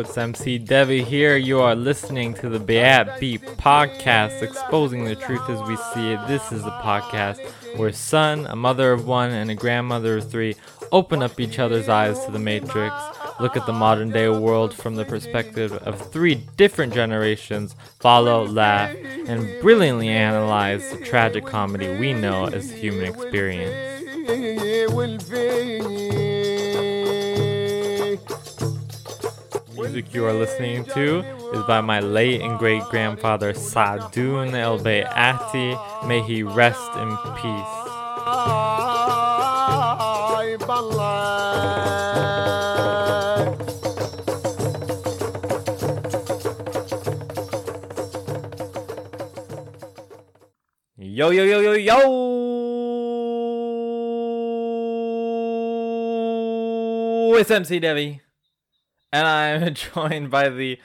it's MC Devi here. You are listening to the Bayat Beat podcast, exposing the truth as we see it. This is a podcast where a son, a mother of one, and a grandmother of three open up each other's eyes to the Matrix, look at the modern day world from the perspective of three different generations, follow, laugh, and brilliantly analyze the tragic comedy we know as the human experience. Music you are listening to is by my late and great grandfather Sadoun El Beati. May he rest in peace. Yo yo yo yo yo! It's MC Devi, and I'm joined by the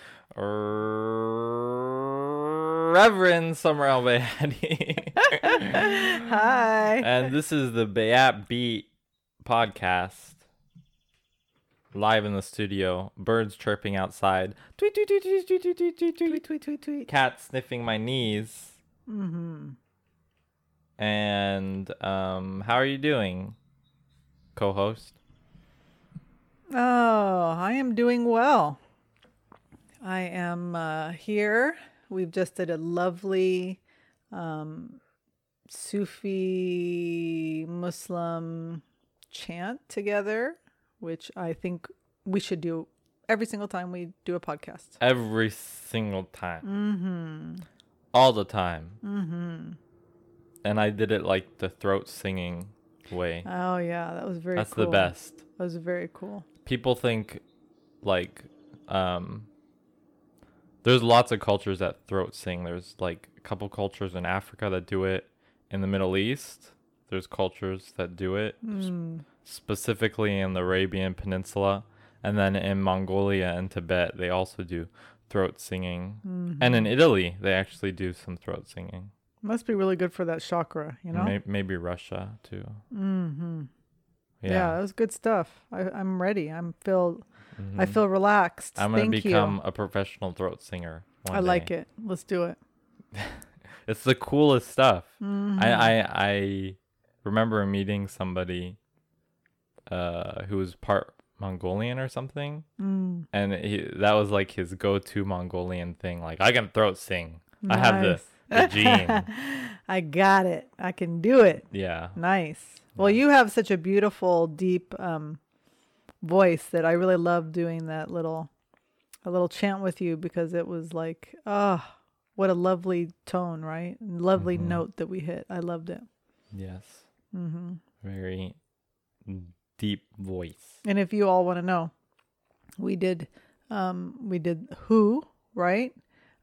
Reverend Summer Al Bayadi. Hi. and this is the Bayat Beat podcast. Live in the studio, birds chirping outside, tweet tweet tweet tweet tweet tweet tweet tweet tweet, tweet, tweet, tweet. cat sniffing my knees. Mm-hmm. And um, how are you doing, co-host? Oh, I am doing well. I am uh, here. We've just did a lovely um, Sufi Muslim chant together, which I think we should do every single time we do a podcast. Every single time, Mm-hmm. all the time, Mm-hmm. and I did it like the throat singing way. Oh yeah, that was very. That's cool. the best. That was very cool. People think like um there's lots of cultures that throat sing. There's like a couple cultures in Africa that do it. In the Middle East, there's cultures that do it Mm. specifically in the Arabian Peninsula, and then in Mongolia and Tibet they also do throat singing. Mhm. And in Italy, they actually do some throat singing. Must be really good for that chakra, you know. May- maybe Russia too. Mm-hmm. Yeah. Yeah. that was good stuff. I, I'm ready. I'm feel I Mhm. feel relaxed. I'm gonna Thank become you. a professional throat singer. One I like it. Let's do it. It's the coolest stuff. Mhm. I, I I remember meeting somebody uh who was part Mongolian or something, Mm, and he, that was like his go-to Mongolian thing. Like I can throat sing. I have the the gene. I got it. I can do it. Yeah. Nice. Well, you have such a beautiful, deep um, voice that I really love doing that little, a little chant with you because it was like, ah, what a lovely tone, right? Lovely Mhm. note that we hit. I loved it. Yes. hmm Very deep voice. And if you all want to know, we did um we did who, right?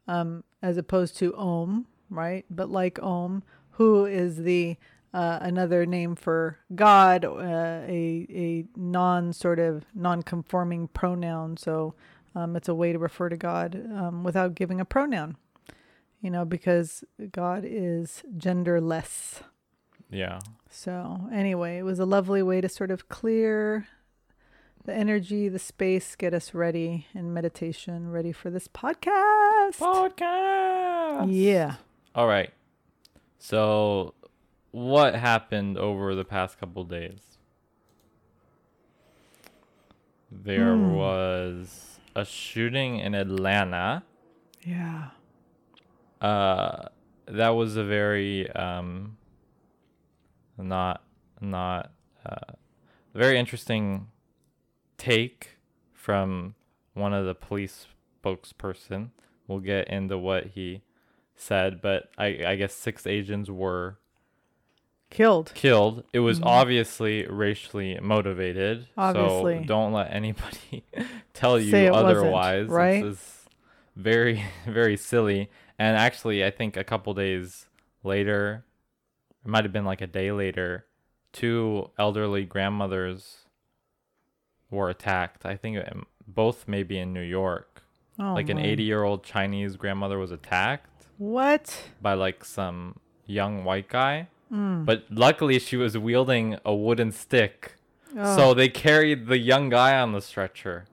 Um as opposed to om, right? But like om, who is the uh, another name for God, uh, a a non sort of non-conforming pronoun. So um, it's a way to refer to God um, without giving a pronoun. You know, because God is genderless. Yeah. So, anyway, it was a lovely way to sort of clear the energy, the space, get us ready in meditation, ready for this podcast. Podcast. Yeah. All right. So, what happened over the past couple days? There Hmm. was a shooting in Atlanta. Yeah. Uh, that was a very um, not not uh, very interesting take from one of the police spokesperson. We'll get into what he said, but I, I guess six agents were Killed. killed. It was Mhm. obviously racially motivated. Obviously. So don't let anybody tell you Say it wasn't, otherwise. Right? It's, very, very silly. And actually, I think a couple days later, it might have been like a day later, two elderly grandmothers were attacked. I think um, both maybe in New York. Oh, like an 80 year old Chinese grandmother was attacked What? by like some young white guy. Mm. But luckily, she was wielding a wooden stick. Oh. So they carried the young guy on the stretcher.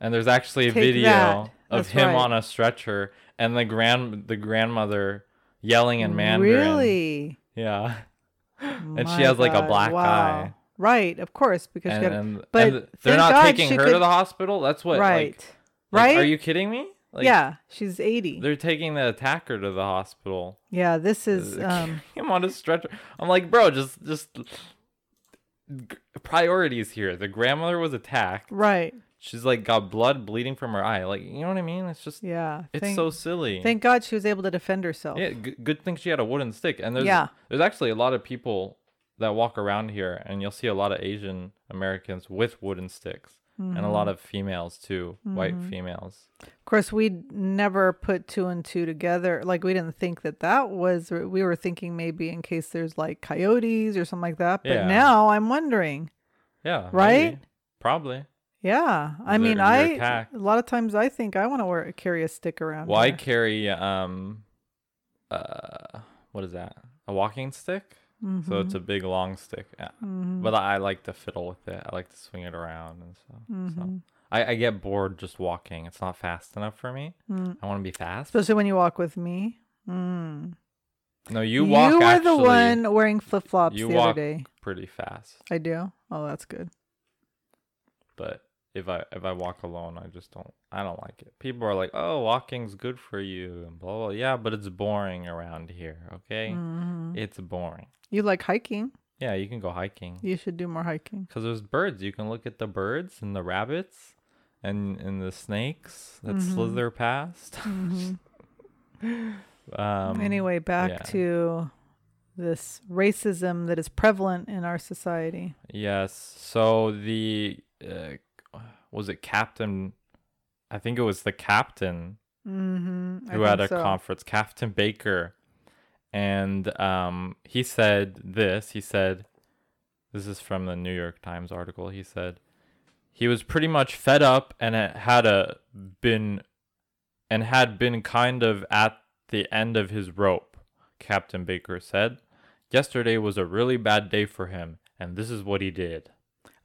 and there's actually a Take video of him right. on a stretcher and the grand the grandmother yelling in Mandarin. Really? Yeah. and she has like a black wow. eye. Right, of course, because And, and, but and they're not God taking her to the hospital. That's what. right, Like, like, right. Are you kidding me? Like, yeah, she's eighty. They're taking the attacker to the hospital. Yeah, this is um, him on a stretcher. I'm like, bro, just just priorities here. The grandmother was attacked. right. She's like got blood bleeding from her eye. Like, you know what I mean? It's just Yeah, it's thank, so silly. thank God she was able to defend herself. yeah, g- good thing she had a wooden stick. And there's Yeah. there's actually a lot of people that walk around here, and you'll see a lot of Asian Americans with wooden sticks, and a Mm-hmm. lot of females too, white females. Of course, we never put two and two together. Like we didn't think that that was. We were thinking maybe in case there's like coyotes or something like that. But Yeah. now I'm wondering. Yeah, Right? maybe. Probably. Yeah, I mean, I attacked. a lot of times I think I want to wear carry a stick around. Well, I carry um, uh, what is that? A walking stick. So it's a Mm-hmm. big long stick. Yeah. But I, I like to fiddle with it. I like to swing it around and stuff. Mm-hmm. So I, I get bored just walking. It's not fast enough for me. Mm. I want to be fast. especially when you walk with me. Mm. No, you walk. You were actually the one wearing flip flops you the walk- other day. pretty fast. I do. Oh, that's good. But if I if I walk alone, I just don't. I don't like it. People are like, "Oh, walking's good for you," and blah blah. Yeah, but it's boring around here. Okay, Mhm. it's boring. You like hiking? Yeah, you can go hiking. You should do more hiking. Because there's birds. You can look at the birds and the rabbits and, and the snakes that Mm-hmm. slither past. um, anyway, back yeah. to this racism that is prevalent in our society. Yes. So the, uh, was it Captain? I think it was the captain Mm-hmm. who had a conference, Captain Baker. And um, he said this. He said, this is from the New York Times article. He said, he was pretty much fed up and had a been and had been kind of at the end of his rope captain baker said yesterday was a really bad day for him and this is what he did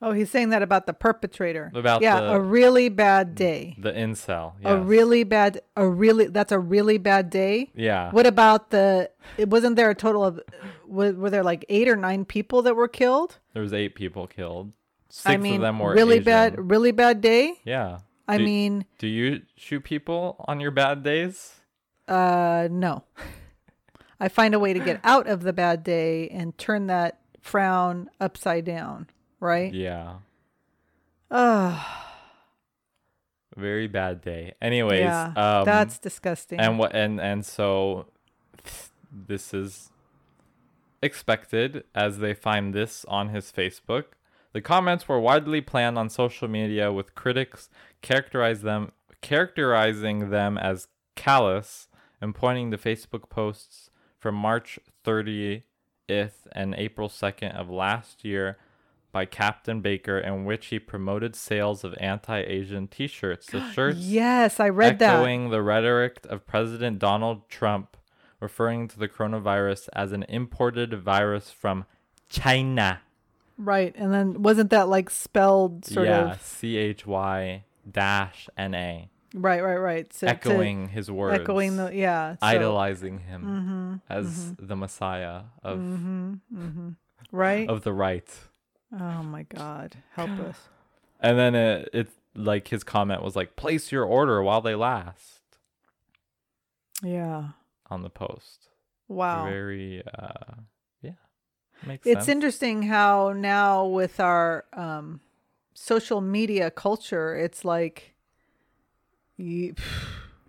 Oh, he's saying that about the perpetrator. About yeah, the- a really bad day. the incel A really bad. A really. That's a really bad day. yeah What about the? It wasn't there a total of? Were, were there like eight or nine people that were killed? there was eight people killed six I mean, of them were really Asian. bad. Really bad day. yeah I do, mean, do you shoot people on your bad days uh, no. I find a way to get out of the bad day and turn that frown upside down. Right. yeah Ugh. very bad day anyways yeah. um that's disgusting. and what and and so this is expected as they find this on his Facebook. The comments were widely planned on social media with critics characterize them characterizing them as callous and pointing to Facebook posts from March 30th and April 2nd of last year by Captain Baker in which he promoted sales of anti-Asian t-shirts. The shirts yes, I read that. echoing the rhetoric of President Donald Trump, referring to the coronavirus as an imported virus from China. Right. And then wasn't that like spelled sort yeah, of C H Y dash N A, right, right, right. So to- echoing his words, echoing the yeah. So, idolizing him Mm-hmm, as mm-hmm. the Messiah of mm-hmm, mm-hmm. right. of the right. Oh my God, help us. And then it, it like his comment was like, "Place your order while they last." Yeah. On the post, Wow. very uh, yeah, makes it's sense. interesting how now with our um, social media culture, it's like you,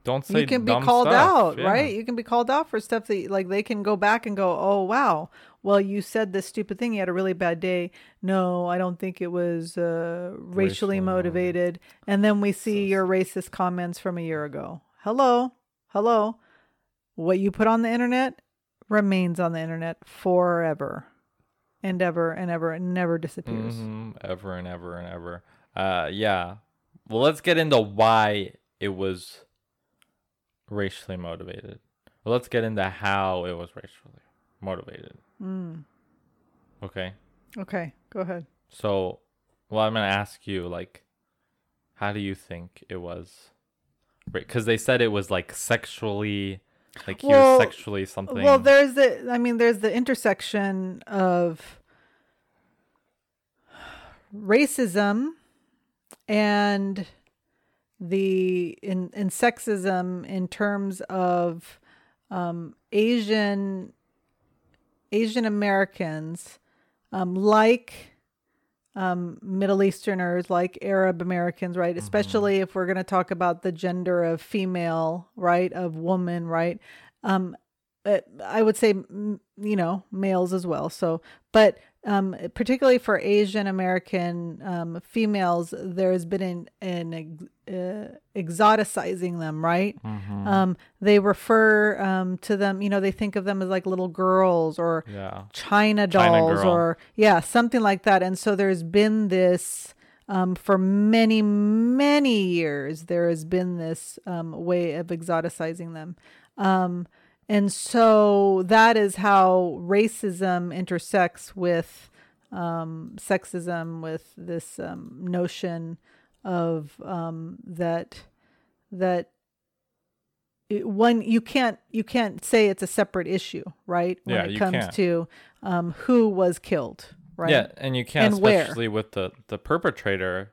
Don't say you can be called stuff. out, Yeah. right? You can be called out for stuff that like they can go back and go, "Oh wow, well you said this stupid thing. You had a really bad day." No, I don't think it was uh, racially Racially motivated. And then we see your racist comments from a year ago. Hello, hello. What you put on the internet remains on the internet forever, and ever and ever. It never disappears. Mhm, ever and ever and ever. Uh, yeah. Well, let's get into why it was racially motivated. Well, let's get into how it was racially motivated. Mm. Okay. Okay, go ahead. So, well, I'm gonna ask you, like, How do you think it was? Because they said it was like sexually, like he Well- was sexually something. Well, there's the I mean there's the intersection of racism and the in in sexism in terms of um, Asian Asian Americans um, like um, Middle Easterners, like Arab Americans, right? Especially if we're going to talk about the gender of female, right, of woman, right? Um, uh, I would say, you know, males as well. So, but um, particularly for Asian American um, females, there has been an, an ex- uh, exoticizing them, right? Mhm. Um, they refer um, to them, you know, they think of them as like little girls or yeah. China China dolls girl. or yeah, something like that. And so there's been this um, for many, many years. There has been this um, way of exoticizing them. And so that is how racism intersects with um, sexism, with this um, notion of um, that that it, one you can't you can't say it's a separate issue, right? When Yeah, it you comes can't. to um, who was killed, right? Yeah, and you can't, And where? especially with the the perpetrator.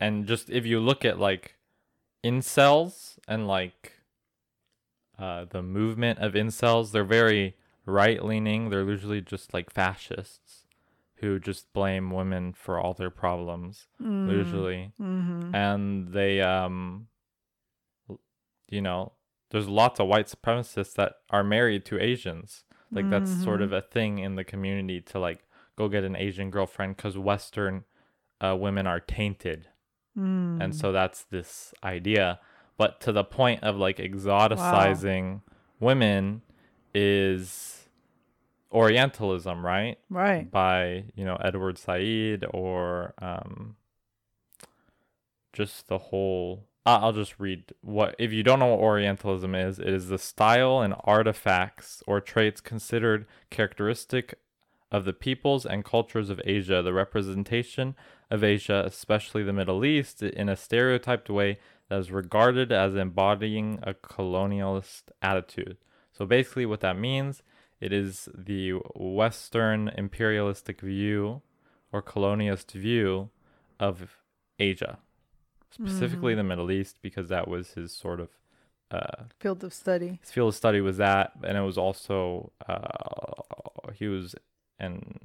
And just if you look at like incels and like uh, the movement of incels, they're very right leaning. They're usually just like fascists who just blame women for all their problems. Usually, Mm-hmm. and they um, you know, there's lots of white supremacists that are married to Asians. Like that's sort of a thing in the community to like go get an Asian girlfriend because Western uh, women are tainted, Mm. and so that's this idea. But to the point of like exoticizing women is Orientalism, right? Right. By you know Edward Said or um, just the whole. I'll just read what if you don't know what Orientalism is. It is the style and artifacts or traits considered characteristic of the peoples and cultures of Asia, the representation of Asia, especially the Middle East, in a stereotyped way that is regarded as embodying a colonialist attitude. So basically, what that means, it is the Western imperialistic view or colonialist view of Asia, specifically the Middle East, because that was his sort of uh, Field of study. his field of study was that, and it was also uh, he was and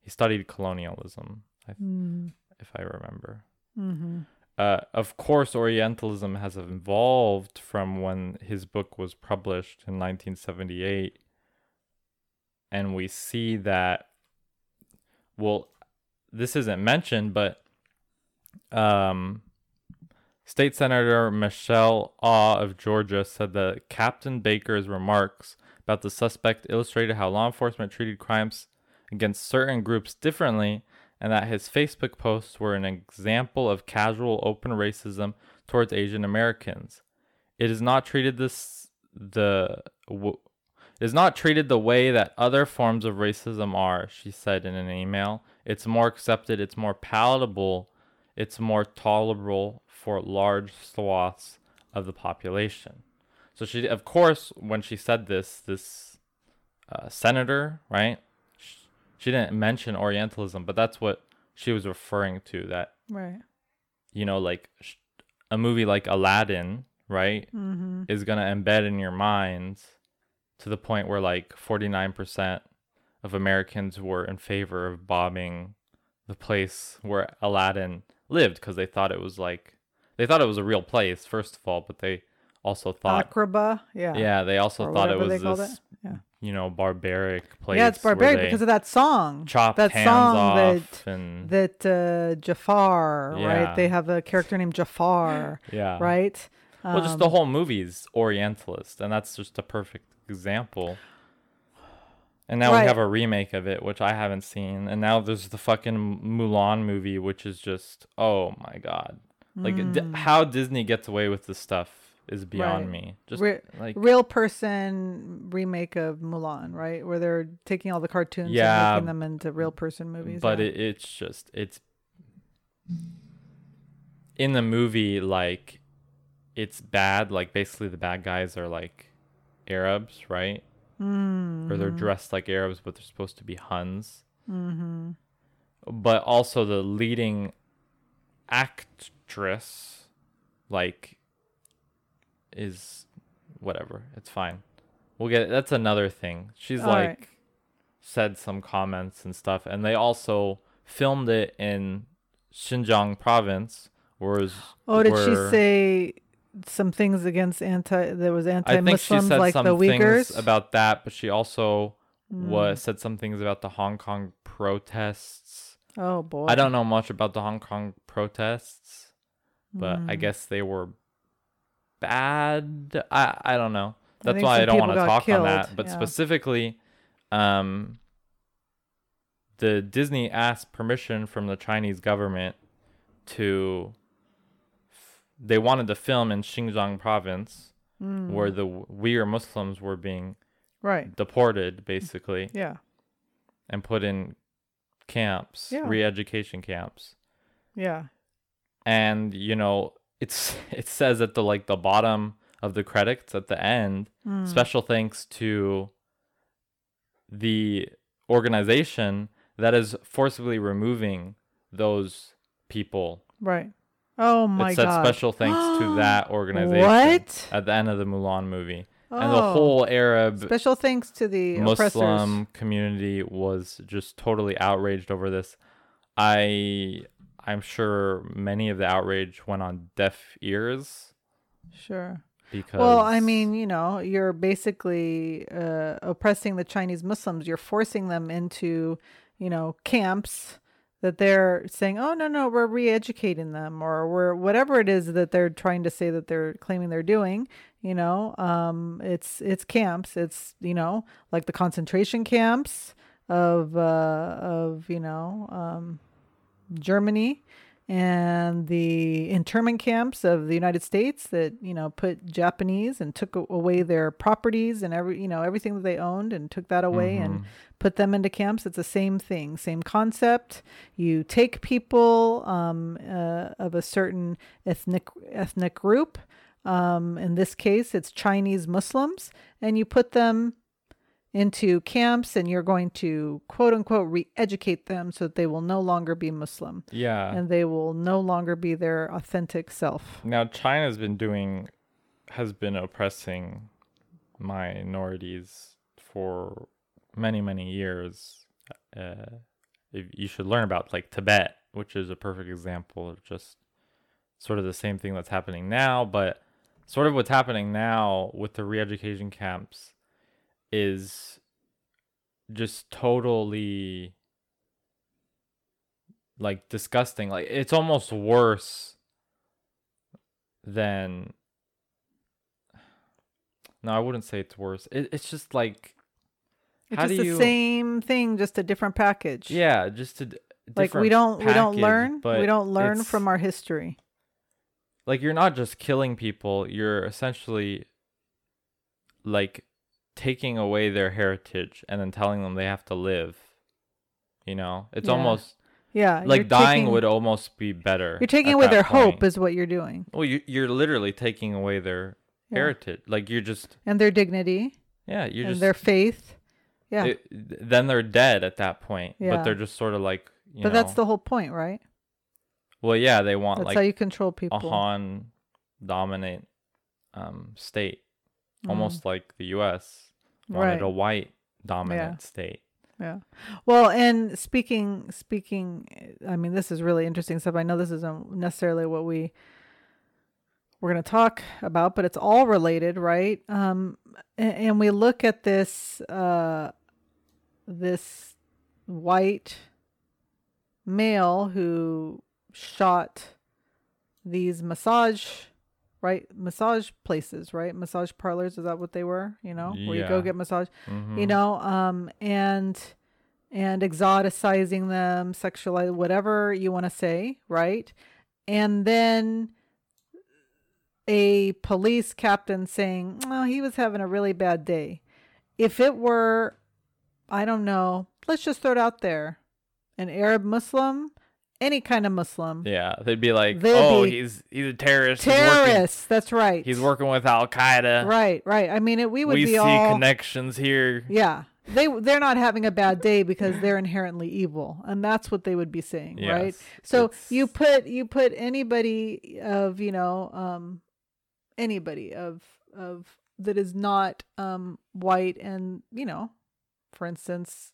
he studied colonialism, I, Mm. if I remember. Mm-hmm. Uh, of course, Orientalism has evolved from when his book was published in 1978, and we see that. Well, this isn't mentioned, but um, State Senator Michelle Au of Georgia said that Captain Baker's remarks about the suspect illustrated how law enforcement treated crimes against certain groups differently, and that his Facebook posts were an example of casual open racism towards Asian Americans. It is not treated this the w- is not treated the way that other forms of racism are, she said in an email. It's more accepted, it's more palatable, it's more tolerable for large swaths of the population. So she, of course, when she said this, this uh, senator, right? Sh- She didn't mention Orientalism, but that's what she was referring to. That Right. you know, like sh- a movie like Aladdin, right, Mm-hmm. is gonna embed in your minds to the point where like forty nine percent of Americans were in favor of bombing the place where Aladdin lived because they thought it was like they thought it was a real place first of all, but they also thought Agrabah. Yeah. yeah, they also Or thought it was this it. Yeah. You know barbaric place. Yeah, it's barbaric because of that song. Chop that hands song off that and that uh, Jafar, Yeah. right? They have a character named Jafar, yeah, right? Well, just Um, the whole movie's Orientalist, and that's just a perfect example. And now Right. we have a remake of it, which I haven't seen, and now there's the fucking Mulan movie, which is just oh my god, like d- how Disney gets away with this stuff is beyond. Right. me. Just Re- like real person remake of Mulan, right? Where they're taking all the cartoons Yeah, and making them into real person movies. but yeah. it, it's just it's in the movie like it's bad like basically the bad guys are like arabs right Mm. or they're dressed like arabs but they're supposed to be huns mm-hmm. but also the leading actress like is whatever it's fine we'll get that's another thing she's All like right. said some comments and stuff and they also filmed it in Xinjiang province whereas Oh, did she say some things against anti? There was I think she anti-Muslims like some the Uyghurs. about that but she also Mm. was said some things about the Hong Kong protests oh boy. I don't know much about the Hong Kong protests but I Mm. guess they were bad. I I don't know. That's think why I don't want to talk on that. But yeah. specifically, um, the Disney asked permission from the Chinese government to. They wanted to film in Xinjiang province, Mm. where the Uyghur Muslims were being Right. deported, basically, Yeah. and put in camps, Yeah. re-education camps Yeah. and you know it's it says at the like the bottom of the credits at the end Mm. special thanks to the organization that is forcibly removing those people Right. Oh my it said god. special thanks to that organization What? at the end of the mulan movie and the Oh. whole arab Special thanks to the oppressors. muslim community was just totally outraged over this i i'm sure many of the outrage went on deaf ears Sure. because Well, I mean, you know, you're basically uh, oppressing the Chinese Muslims. You're forcing them into, you know, camps that they're saying, "Oh no, no, we're re-educating them," or we're whatever it is that they're trying to say that they're claiming they're doing. You know, um, it's it's camps. It's you know, like the concentration camps of uh, of you know um, Germany and the internment camps of the United States that you know put Japanese and took away their properties and every you know everything that they owned and took that away and put them into camps. It's the same thing, same concept. You take people um, uh, of a certain ethnic ethnic group. Um, in this case, it's Chinese Muslims, and you put them into camps and you're going to quote unquote re-educate them so that they will no longer be Muslim. Yeah. And they will no longer be their authentic self. now china's been doing has been oppressing minorities for many many years. Uh, you should learn about like tibet which is a perfect example of just sort of the same thing that's happening now but sort of what's happening now with the re-education camps is just totally like disgusting like it's almost worse than no i wouldn't say it's worse it, it's just like It's how just do the you same thing, just a different package. yeah just a d- like we don't we don't package, learn we don't learn it's- from our history. like you're not just killing people you're essentially like taking away their heritage and then telling them they have to live you know it's Yeah. almost Yeah, like dying taking- would almost be better You're taking away their hope, is what you're doing, well you, you're literally taking away their Yeah. heritage like you're just and their dignity yeah you're and just their faith. Yeah, it- then they're dead at that point Yeah. but they're just sort of like you but that's the whole point, right? well yeah they want That's like how you control a people. Han dominate um state almost like the US wanted. Right. a white dominant Yeah. state Yeah. Well, and speaking speaking, I mean, this is really interesting stuff. I know this isn't necessarily what we we're going to talk about, but it's all related, right? Um, and, and we look at this uh, this white male who shot these massage right? Massage places right? Massage parlors is that what they were you know where you go get massage Mhm. you know um and and exoticizing them sexualize whatever you want to say right? And then a police captain saying well he was having a really bad day. If it were i don't know let's just throw it out there. An arab muslim any kind of Muslim. Yeah, they'd be like, They'd "Oh, be he's he's a terrorist. He's working, Terrorists. That's right. he's working with Al Qaeda. right, right. I mean, it, we would be all we be see all connections here." Yeah. They they're not having a bad day because they're inherently evil, and that's what they would be saying, right? Yes, So it's- you put you put anybody of you know um anybody of of that is not um white and you know, for instance,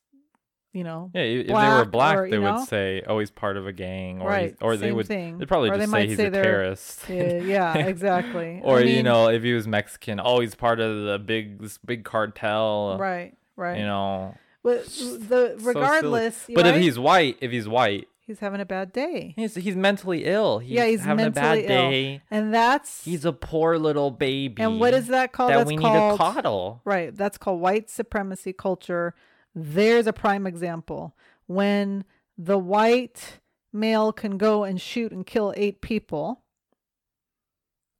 you know, Yeah, if they were black, or, they you would say, "Oh, he's part of a gang," or right? or they would thing. they'd probably or just they say he's say a terrorist. Eh, yeah, yeah, exactly. or I you know, if he was Mexican, oh, he's part of the big this big cartel. right, right. You know, But the regardless, but if he's white, if he's white, he's having a bad day, he's he's mentally ill. He's Yeah, he's having a bad ill. day. and that's He's a poor little baby. And what is that called? that That's we called, need to coddle? Right. That's called white supremacy culture. There's a prime example. When the white male can go and shoot and kill eight people,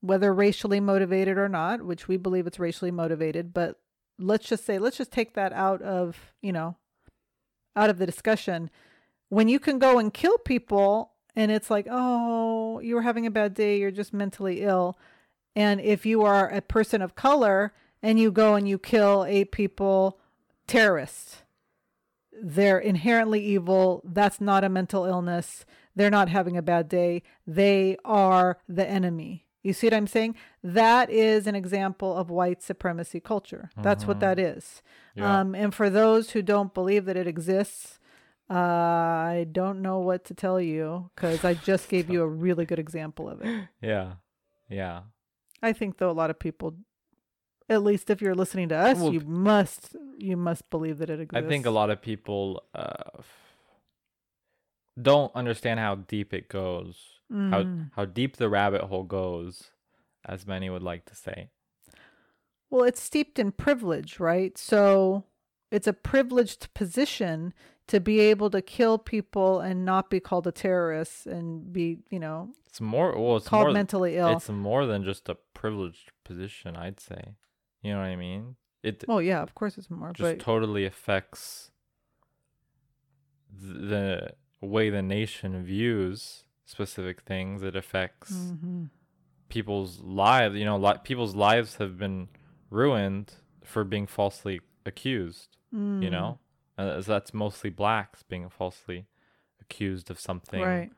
whether racially motivated or not, which we believe it's racially motivated, but let's just say, let's just take that out of, you know, out of the discussion. When you can go and kill people and it's like, oh, you were having a bad day, you're just mentally ill. And if you are a person of color and you go and you kill eight people, terrorists, they're inherently evil. That's not a mental illness. They're not having a bad day. They are the enemy. You see what I'm saying? That is an example of white supremacy culture. That's what that is. Yeah. Um, and for those who don't believe that it exists, uh, I don't know what to tell you because I just gave you a really good example of it. Yeah, yeah. I think though a lot of people, at least if you're listening to us, Well, you must you must believe that it exists. I think a lot of people uh, don't understand how deep it goes, how Mhm. how deep the rabbit hole goes, as many would like to say. Well, it's steeped in privilege, right? So it's a privileged position to be able to kill people and not be called a terrorist and be, you know, It's more well, it's called more mentally ill. it's more than just a privileged position, I'd say. You know what I mean? It Oh yeah, of course it's more, just but totally affects the way the nation views specific things. It affects Mhm. people's lives. You know, li- people's lives have been ruined for being falsely accused. You Mm, know, uh, as that's mostly blacks being falsely accused of something. right.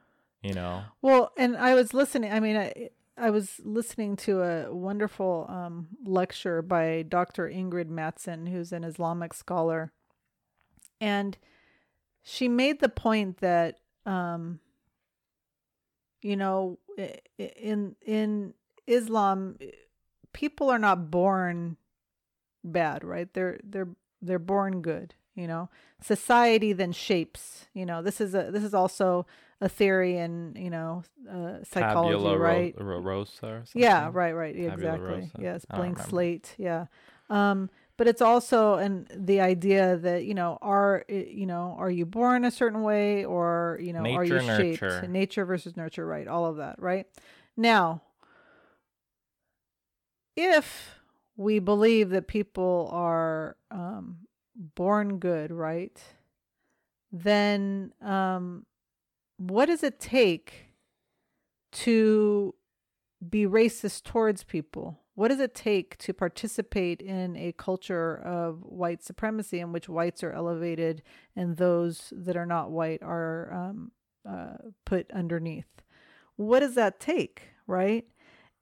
You know. Well, and I was listening. I mean, I I was listening to a wonderful um, lecture by Dr. Ingrid Mattson, who's an Islamic scholar, and she made the point that, um, you know, in in Islam, people are not born bad, right? They're they're they're born good. You know, society then shapes. You know, this is a this is also a theory in you know uh, psychology, Tabula right? ro- rosa or something. Yeah, right, right, Tabula exactly. rosa. Yes, blank slate. Yeah, um, but it's also and the idea that you know are you know are you born a certain way or you know are you shaped nurture. nature versus nurture, right? All of that, right? Now, if we believe that people are um, born good, right? Then um, what does it take to be racist towards people? What does it take to participate in a culture of white supremacy in which whites are elevated and those that are not white are um, uh, put underneath? What does that take, right?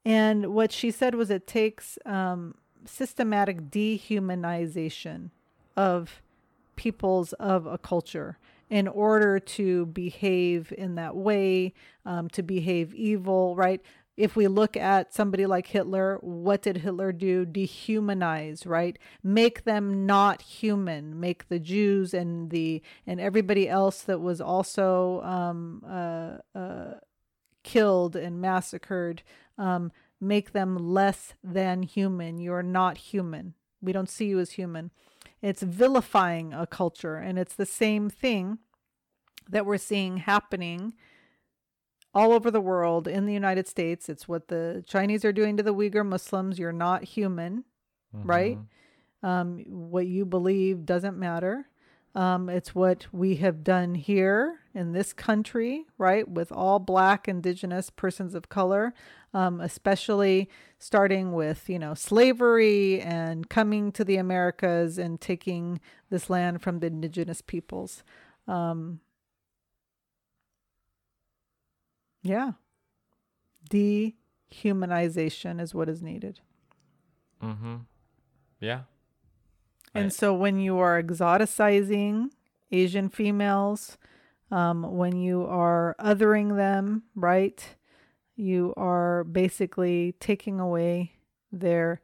And what she said was it takes um, systematic dehumanization of peoples of a culture in order to behave in that way, um, to behave evil, right? If we look at somebody like Hitler, what did Hitler do? Dehumanize, right? Make them not human. Make the Jews and the and everybody else that was also um, uh, uh, killed and massacred. Um, make them less than human. You're not human. We don't see you as human. It's vilifying a culture, and it's the same thing that we're seeing happening all over the world in the United States. It's what the Chinese are doing to the Uyghur Muslims. You're not human, right? Mhm. Um, what you believe doesn't matter. Um, it's what we have done here in this country, right, with all black, indigenous persons of color, um, especially starting with, you know, slavery and coming to the Americas and taking this land from the indigenous peoples. Um, yeah. Dehumanization is what is needed. Mm-hmm. Yeah. And so when you are exoticizing Asian females, um, when you are othering them, right, you are basically taking away their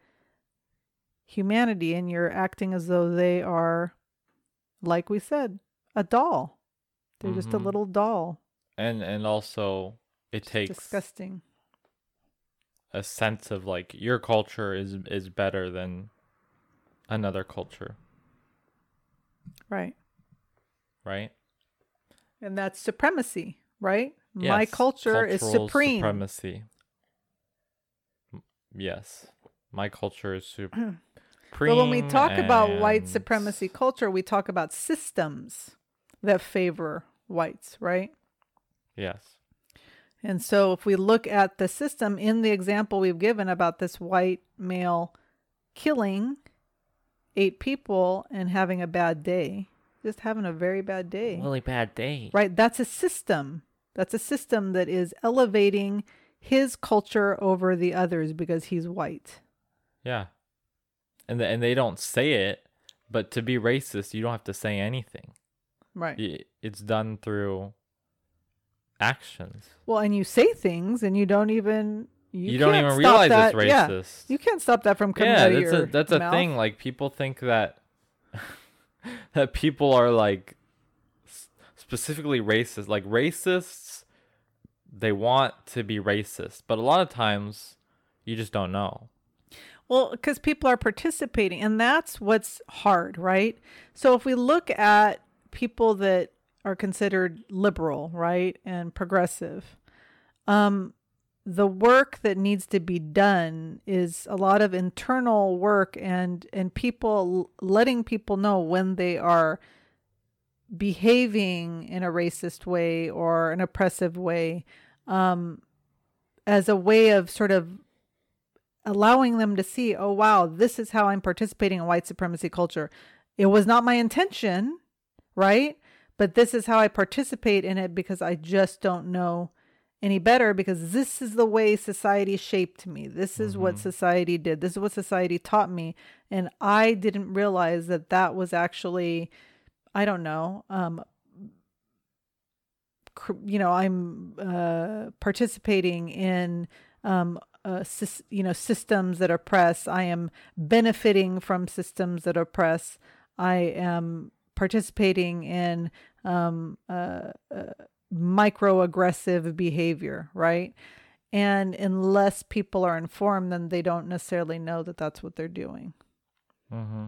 humanity and you're acting as though they are, like we said, a doll. They're just a Mhm. little doll. And and also it takes Disgusting. a sense of like your culture is is better than another culture, Right. right? And that's supremacy, right? My Yes, culture is supreme. Supremacy. Yes, my culture is supreme. But when we talk about white supremacy culture, we talk about systems that favor whites, right? yes, And so if we look at the system in the example we've given about this white male killing eight people and having a bad day, just having a very bad day, really bad day. right? That's a system. That's a system that is elevating his culture over the others because he's white. Yeah, and the, and they don't say it, but to be racist, you don't have to say anything. Right. It's done through actions. Well, and you say things and you don't even you, You, don't even realize that. it's Yeah, racist. you can't stop that from coming yeah, out of that's your a that's a thing. Like people think that that people are like specifically racist. Like racists, they want to be racist, but a lot of times you just don't know. Well, because people are participating, and that's what's hard, right? So if we look at people that are considered liberal, right, and progressive, um, the work that needs to be done is a lot of internal work and and people letting people know when they are behaving in a racist way or an oppressive way um, as a way of sort of allowing them to see, oh, wow, this is how I'm participating in white supremacy culture. It was not my intention, right? But this is how I participate in it because I just don't know any better because this is the way society shaped me. This is what Mhm. society did. This is what society taught me. And I didn't realize that that was actually, I don't know, um, cr- you know, I'm uh, participating in, um, uh, you know, systems that oppress. I am benefiting from systems that oppress. I am participating in um, uh, uh, microaggressive behavior, right? And unless people are informed, then they don't necessarily know that that's what they're doing. Mm-hmm.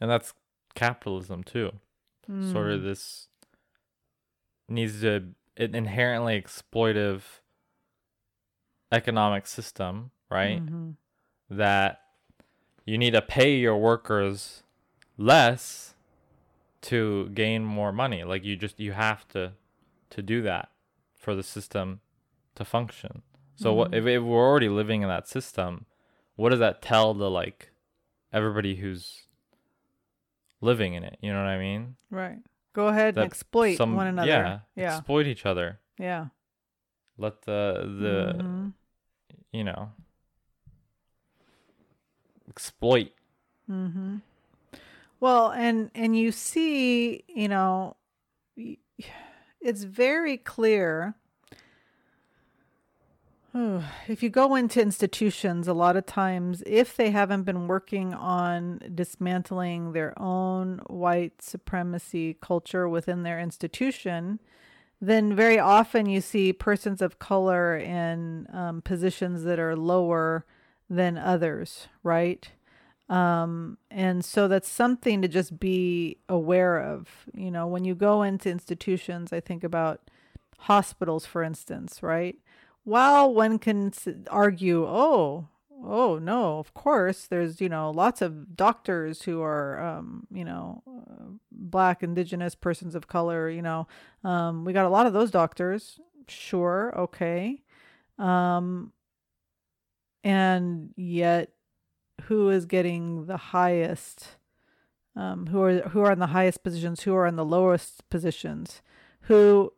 And that's capitalism too. Sort Mm. of this needs to an inherently exploitive economic system, right? Mhm. that you need to pay your workers less to gain more money like you just you have to to do that for the system to function so what if, if we're already living in that system what does that tell the like everybody who's living in it you know what i mean Right. Go ahead That and exploit Some- one another. yeah Yeah. exploit each other yeah. let the the Mhm. you know exploit Mm-hmm. Well, and and you see, you know, it's very clear. If you go into institutions, a lot of times, if they haven't been working on dismantling their own white supremacy culture within their institution, then very often you see persons of color in um, positions that are lower than others, right? Um, and so that's something to just be aware of. You know, when you go into institutions, I think about hospitals, for instance, right? While one can argue, oh, oh no, of course, there's you know lots of doctors who are um, you know uh, black, indigenous, persons of color. You know, um, we got a lot of those doctors. Sure, okay, um, and yet, who is getting the highest? Um, who are who are in the highest positions? Who are in the lowest positions? Who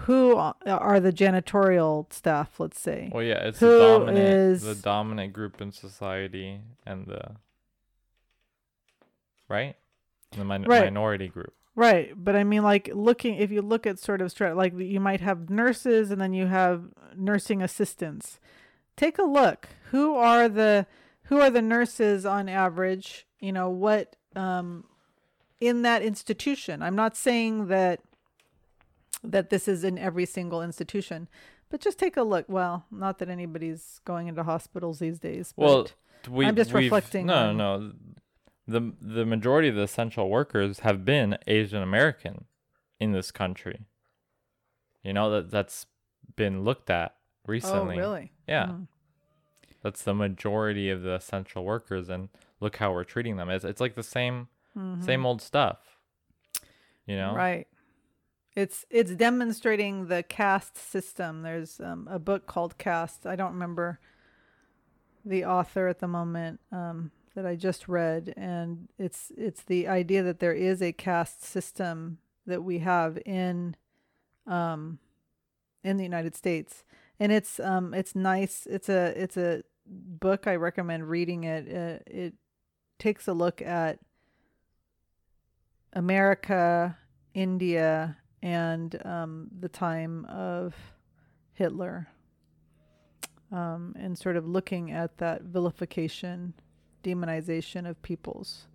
who are the janitorial staff let's say Well, yeah, it's Who the dominant, the dominant group in society, and the right, the min- Right. minority group. right but i mean like looking if you look at sort of stra- like you might have nurses and then you have nursing assistants take a look who are the who are the nurses on average you know what um in that institution i'm not saying that that this is in every single institution but just take a look well not that anybody's going into hospitals these days but Well, We, I'm just reflecting No, on- no, no. The the majority of the essential workers have been Asian American in this country. You know that that's been looked at recently. oh really Yeah. Mm. That's the majority of the essential workers, and look how we're treating them. It's it's like the same same old stuff. You know, Mm-hmm. Right. It's it's demonstrating the caste system. There's um, a book called Caste. I don't remember the author at the moment um, that I just read, and it's it's the idea that there is a caste system that we have in um, in the United States, and it's um it's nice. It's a it's a book I recommend reading it. Uh, it takes a look at America, India, and um, the time of Hitler, um, and sort of looking at that vilification, demonization of peoples,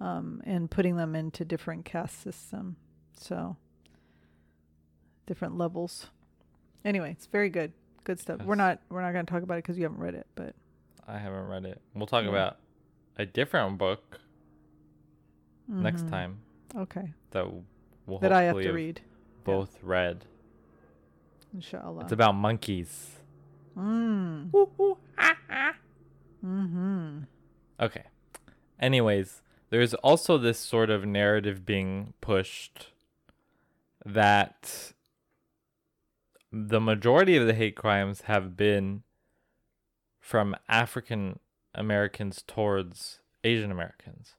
um, and putting them into different caste system. So different levels. Anyway, it's very good. Good stuff. We're not we're not going to talk about it because you haven't read it, but I haven't read it. We'll talk Yeah. about a different book next Mhm. time Okay, that we'll that I have to read. both read. Inshallah. It's about monkeys. Mm. Mm-hmm. Okay. Anyways, there's also this sort of narrative being pushed that the majority of the hate crimes have been from African Americans towards Asian Americans.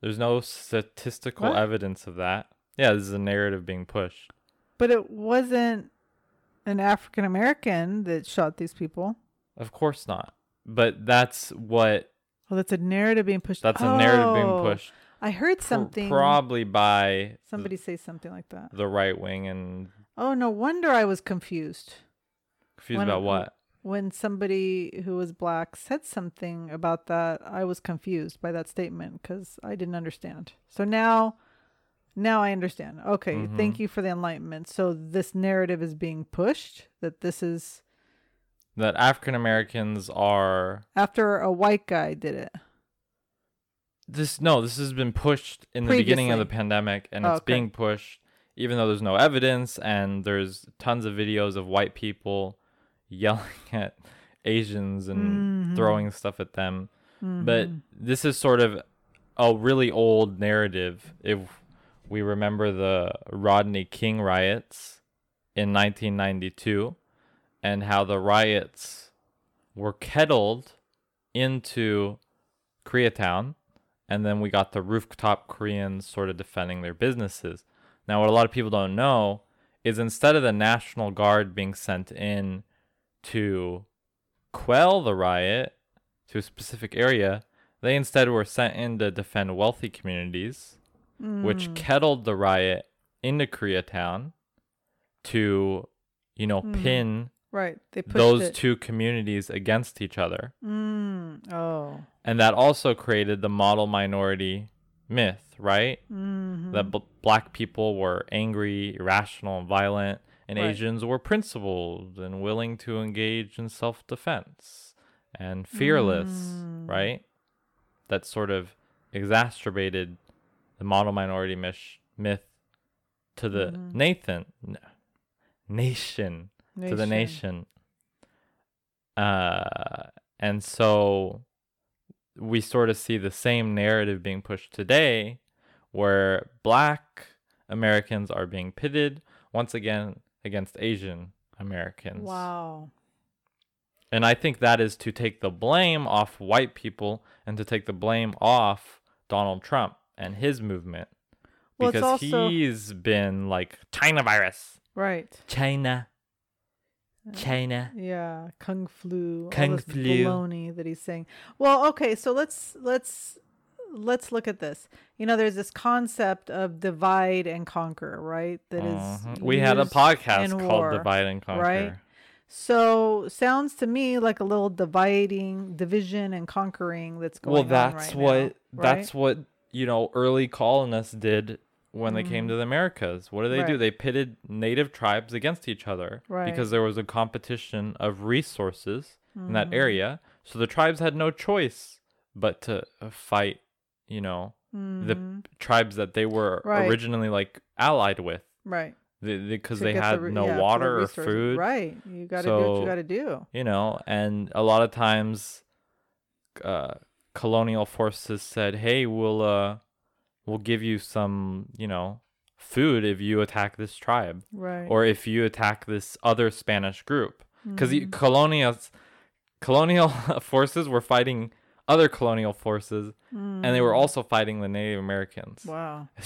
There's no statistical What? evidence of that. Yeah, this is a narrative being pushed. But it wasn't an African American that shot these people. Of course not. But that's what Oh, that's a narrative being pushed. that's a narrative being Oh, pushed I heard pr- something. probably by somebody say something like that. the right wing and Oh, no wonder I was confused confused When- about what? when somebody who was black said something about that. I was confused by that statement because I didn't understand. So now, now I understand. Okay, Mm-hmm. thank you for the enlightenment. So this narrative is being pushed that this is That African Americans are after a white guy did it. this no, this has been pushed in the beginning of the pandemic and Oh, it's okay. being pushed even though there's no evidence and there's tons of videos of white people yelling at Asians and Mhm. throwing stuff at them. Mm-hmm. But this is sort of a really old narrative if we remember the Rodney King riots in 1992 and how the riots were kettled into Koreatown and then we got the rooftop Koreans sort of defending their businesses. Now what a lot of people don't know is instead of the National Guard being sent in to quell the riot to a specific area, they instead were sent in to defend wealthy communities, which Mm. kettled the riot into Koreatown to, you know, Mm. pin right, they those it. two communities against each other. Mm. Oh. And that also created the model minority myth, right? Mm-hmm. That b- black people were angry, irrational, and violent, and Right. Asians were principled and willing to engage in self defense and fearless, Mm. right? That sort of exacerbated the model minority myth, myth to the Mhm. Nathan n- nation, to the nation. Uh, And so we sort of see the same narrative being pushed today where black Americans are being pitted once again against Asian Americans. Wow. And I think that is to take the blame off white people and to take the blame off Donald Trump and his movement. Well, because also- he's been like China virus. Right. China. China. Yeah, kung flu, all Kung this flu. baloney that he's saying. Well, okay, so let's let's let's look at this. You know, there's this concept of divide and conquer, right? That is Mhm. We had a podcast called war, Divide and Conquer. right? So sounds to me like a little dividing, division, and conquering that's going Well, on that's right what now, that's what you know early colonists did when they came to the Americas. What do they do? Mm. They pitted native tribes against each other Right. because there was a competition of resources in that Mm-hmm. area. So the tribes had no choice but to uh, fight. You know, the Mhm. tribes that they were Right. originally like allied with right because to they the had re- no yeah, water or food Right, you got to do what you got to do. you know and a lot of times uh colonial forces said hey we'll uh we'll give you some you know food if you attack this tribe Right. or if you attack this other spanish group because Mm-hmm. colonial colonial forces were fighting other colonial forces and they were also fighting the native americans Mm. wow.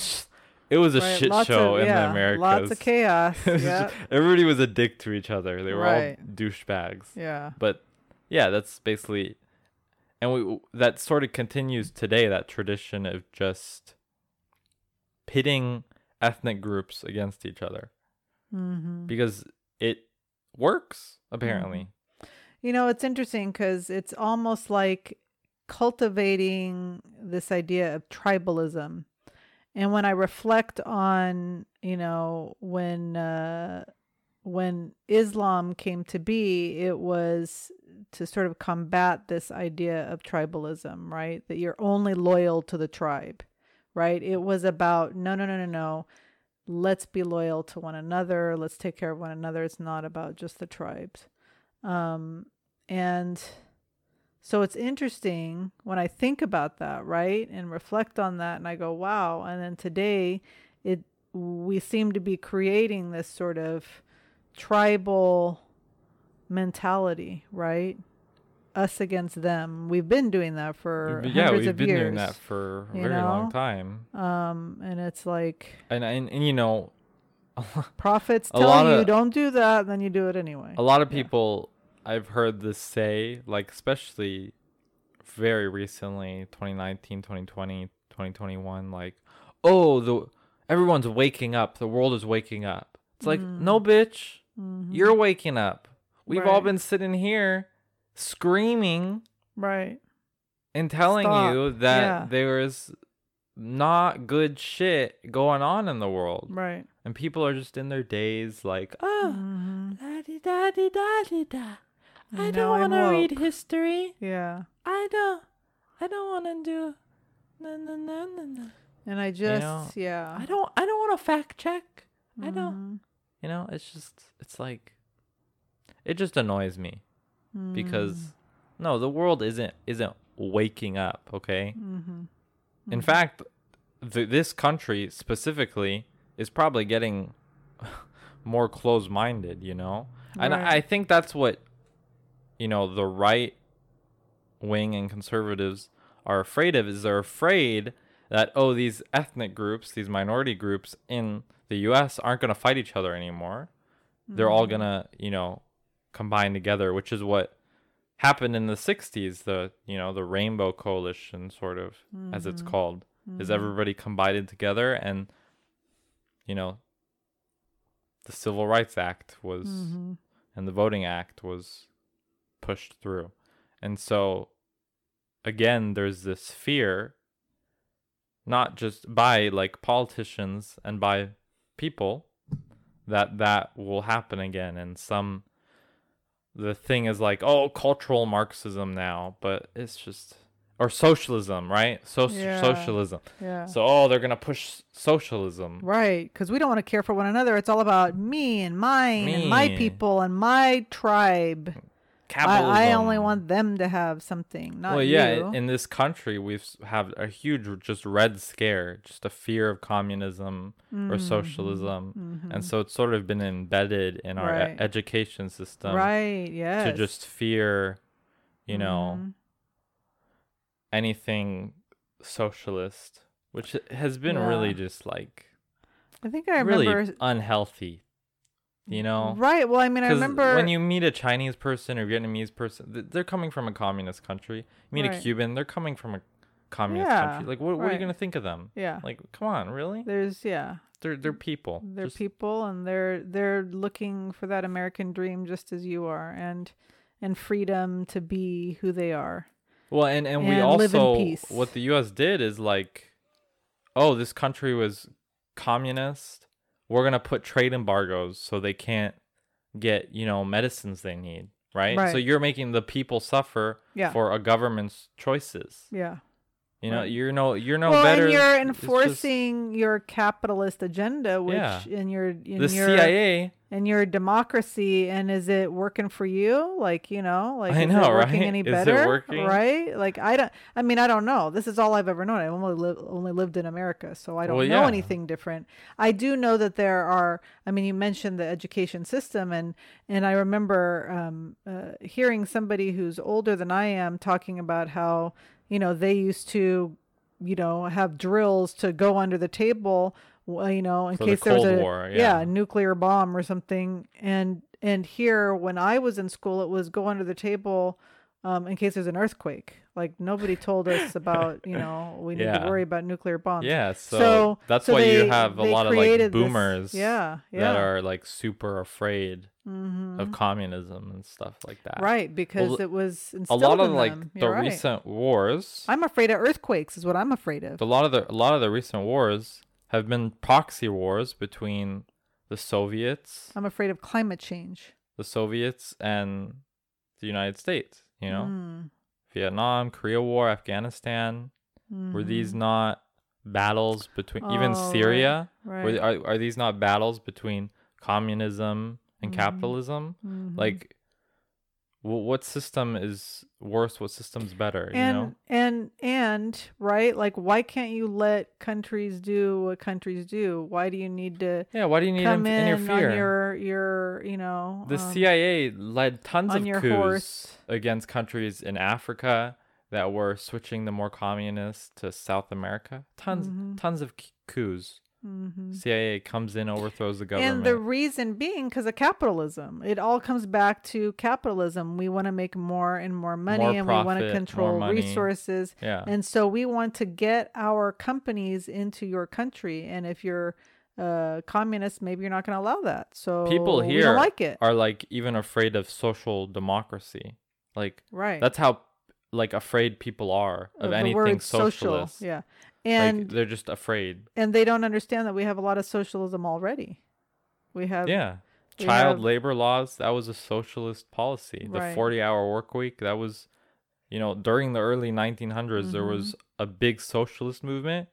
It was a Right, shit lots show of, in yeah, the americas Lots of chaos. Yeah. just- everybody was a dick to each other. They were Right. all douchebags. yeah. But yeah, that's basically, and we that sort of continues today. That tradition of just pitting ethnic groups against each other Mm-hmm. because it works apparently. You know, it's interesting because it's almost like cultivating this idea of tribalism. And when I reflect on, you know, when uh, when Islam came to be, it was to sort of combat this idea of tribalism, right? That you're only loyal to the tribe, right? It was about no, no, no, no, no. Let's be loyal to one another. Let's take care of one another. It's not about just the tribes. Um, and so it's interesting when I think about that, right? And reflect on that and I go, wow. And then today it we seem to be creating this sort of tribal mentality, right? Us against them. We've been doing that for yeah, hundreds we've of been years. doing that for a very long time, Um, and it's like and and, and you know, prophets tell you of- don't do that, then you do it anyway. a lot of Yeah. people I've heard this say, like especially very recently 2019 2020 2021 like oh the everyone's waking up the world is waking up it's like no bitch you're waking up we've all Mm. Been sitting here screaming Right. and telling Stop. you that Yeah. there's not good shit going on in the world Right. and people are just in their days like oh Mhm. la-di-da-di-da-di-da. I don't want to read history. Yeah. I don't. I don't want to do. No, no, no, no, no. And I just know, yeah. I don't. I don't want to fact check. I don't. Mhm. You know, it's just. It's like. It just annoys me Mm. because no, the world isn't isn't waking up. Okay. Mhm. In fact, th- this country specifically is probably getting more closed-minded. You know, and Right. I I think that's what you know the right wing and conservatives are afraid of is they're afraid that oh these ethnic groups these minority groups in the US aren't going to fight each other anymore they're all going to you know combine together which is what happened in the 60s the you know the rainbow coalition sort of as it's called is everybody combined together and you know the civil rights act was Mhm. and the voting act was pushed through. And so again there's this fear not just by like politicians and by people that that will happen again. And some the thing is like oh cultural marxism now but it's just or socialism right so Yeah. socialism Yeah. so oh they're gonna push socialism Right, because we don't want to care for one another. It's all about me and mine and my people and my tribe. Capitalism. I, I only want them to have something, not well, yeah. you. In this country, we've have a huge just red scare, just a fear of communism Mm-hmm. or socialism, and so it's sort of been embedded in our e- education system right? Yeah, to just fear, you know, Mhm. anything socialist, which has been really just like I think I really remember. unhealthy. You know, Right. Well, I mean, i remember when you meet a Chinese person or Vietnamese person, they're coming from a communist country. You meet a Cuban, they're coming from a communist Yeah, country. Like, what, what are you gonna think of them? Yeah. Like, come on, really? There's yeah. They're they're people. They're Just- people and they're they're looking for that American dream just as you are and and freedom to be who they are. Well, and and we and in also peace. what the U.S. did is like, oh, this country was communist. We're gonna put trade embargoes so they can't get you know medicines they need. Right? So you're making the people suffer Yeah. for a government's choices. Yeah. You know, Right. you're no, you're no well, better. and you're it's just- enforcing your capitalist agenda, which Yeah. in your in the your CIA. In your democracy, and is it working for you? Like you know, like I is know, it working right? any Is it better? working? Right? Like I don't. I mean, I don't know. This is all I've ever known. I've only lived only lived in America, so I don't Well, know yeah. anything different. I do know that there are. I mean, you mentioned the education system, and and I remember um, uh, hearing somebody who's older than I am talking about how you know they used to you know have drills to go under the table w- you know in For the case there was a War, yeah yeah. nuclear bomb or something and and here when i was in school it was go under the table um, in case there's an earthquake like nobody told us about you know we need Yeah. to worry about nuclear bombs Yeah, so, So- that's so why you have a lot of like created this- boomers yeah that are like super afraid Mhm. of communism and stuff like that. right because Well, it was A lot of like them. the You're right. recent wars, i'm afraid of earthquakes is what i'm afraid of a lot of the a lot of the recent wars have been proxy wars between the Soviets, i'm afraid of climate change the Soviets and the United States, you know? Mm, Vietnam, Korea War, Afghanistan, were these not battles between even Mm-hmm. Oh, right, Syria? right Were, are, are these not battles between communism and Mm-hmm. capitalism? Mhm. Like, what system is worse? What system's better? and you know? and and right like why can't you let countries do what countries do why do you need to Yeah. Why do you need to come in interfere? on your your you know the um, CIA led tons of coups horse. against countries in Africa that were switching the more communist to South America. Tons, Mm-hmm. tons of coups. Mhm. CIA comes in, overthrows the government. and the reason being because of capitalism it all comes back to capitalism we want to make more and more money More and we want to control resources yeah. and so we want to get our companies into your country and if you're uh communist maybe you're not going to allow that so People here like it are like even afraid of social democracy. Like right that's how like afraid people are of the anything socialist. social yeah Like, and they're just afraid. and they don't understand that we have a lot of socialism already we have Yeah. we Child have- labor laws, that was a socialist policy. The Right. 40 hour work week, that was, you know, during the early 1900s, there was Mm-hmm. a big socialist movement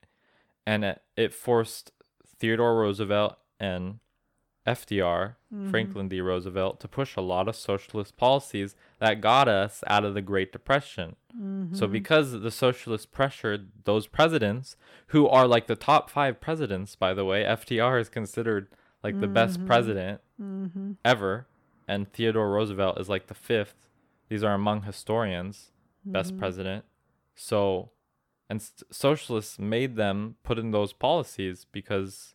and it, it forced Theodore Roosevelt and FDR, Mm-hmm. Franklin D. Roosevelt, to push a lot of socialist policies that got us out of the Great Depression. Mm-hmm. So, because the socialists pressured those presidents, who are like the top five presidents, by the way, FDR is considered like the best Mm-hmm. president ever, and Theodore Roosevelt is like the fifth. These are among historians, best Mm-hmm. president. So, and st- socialists made them put in those policies because,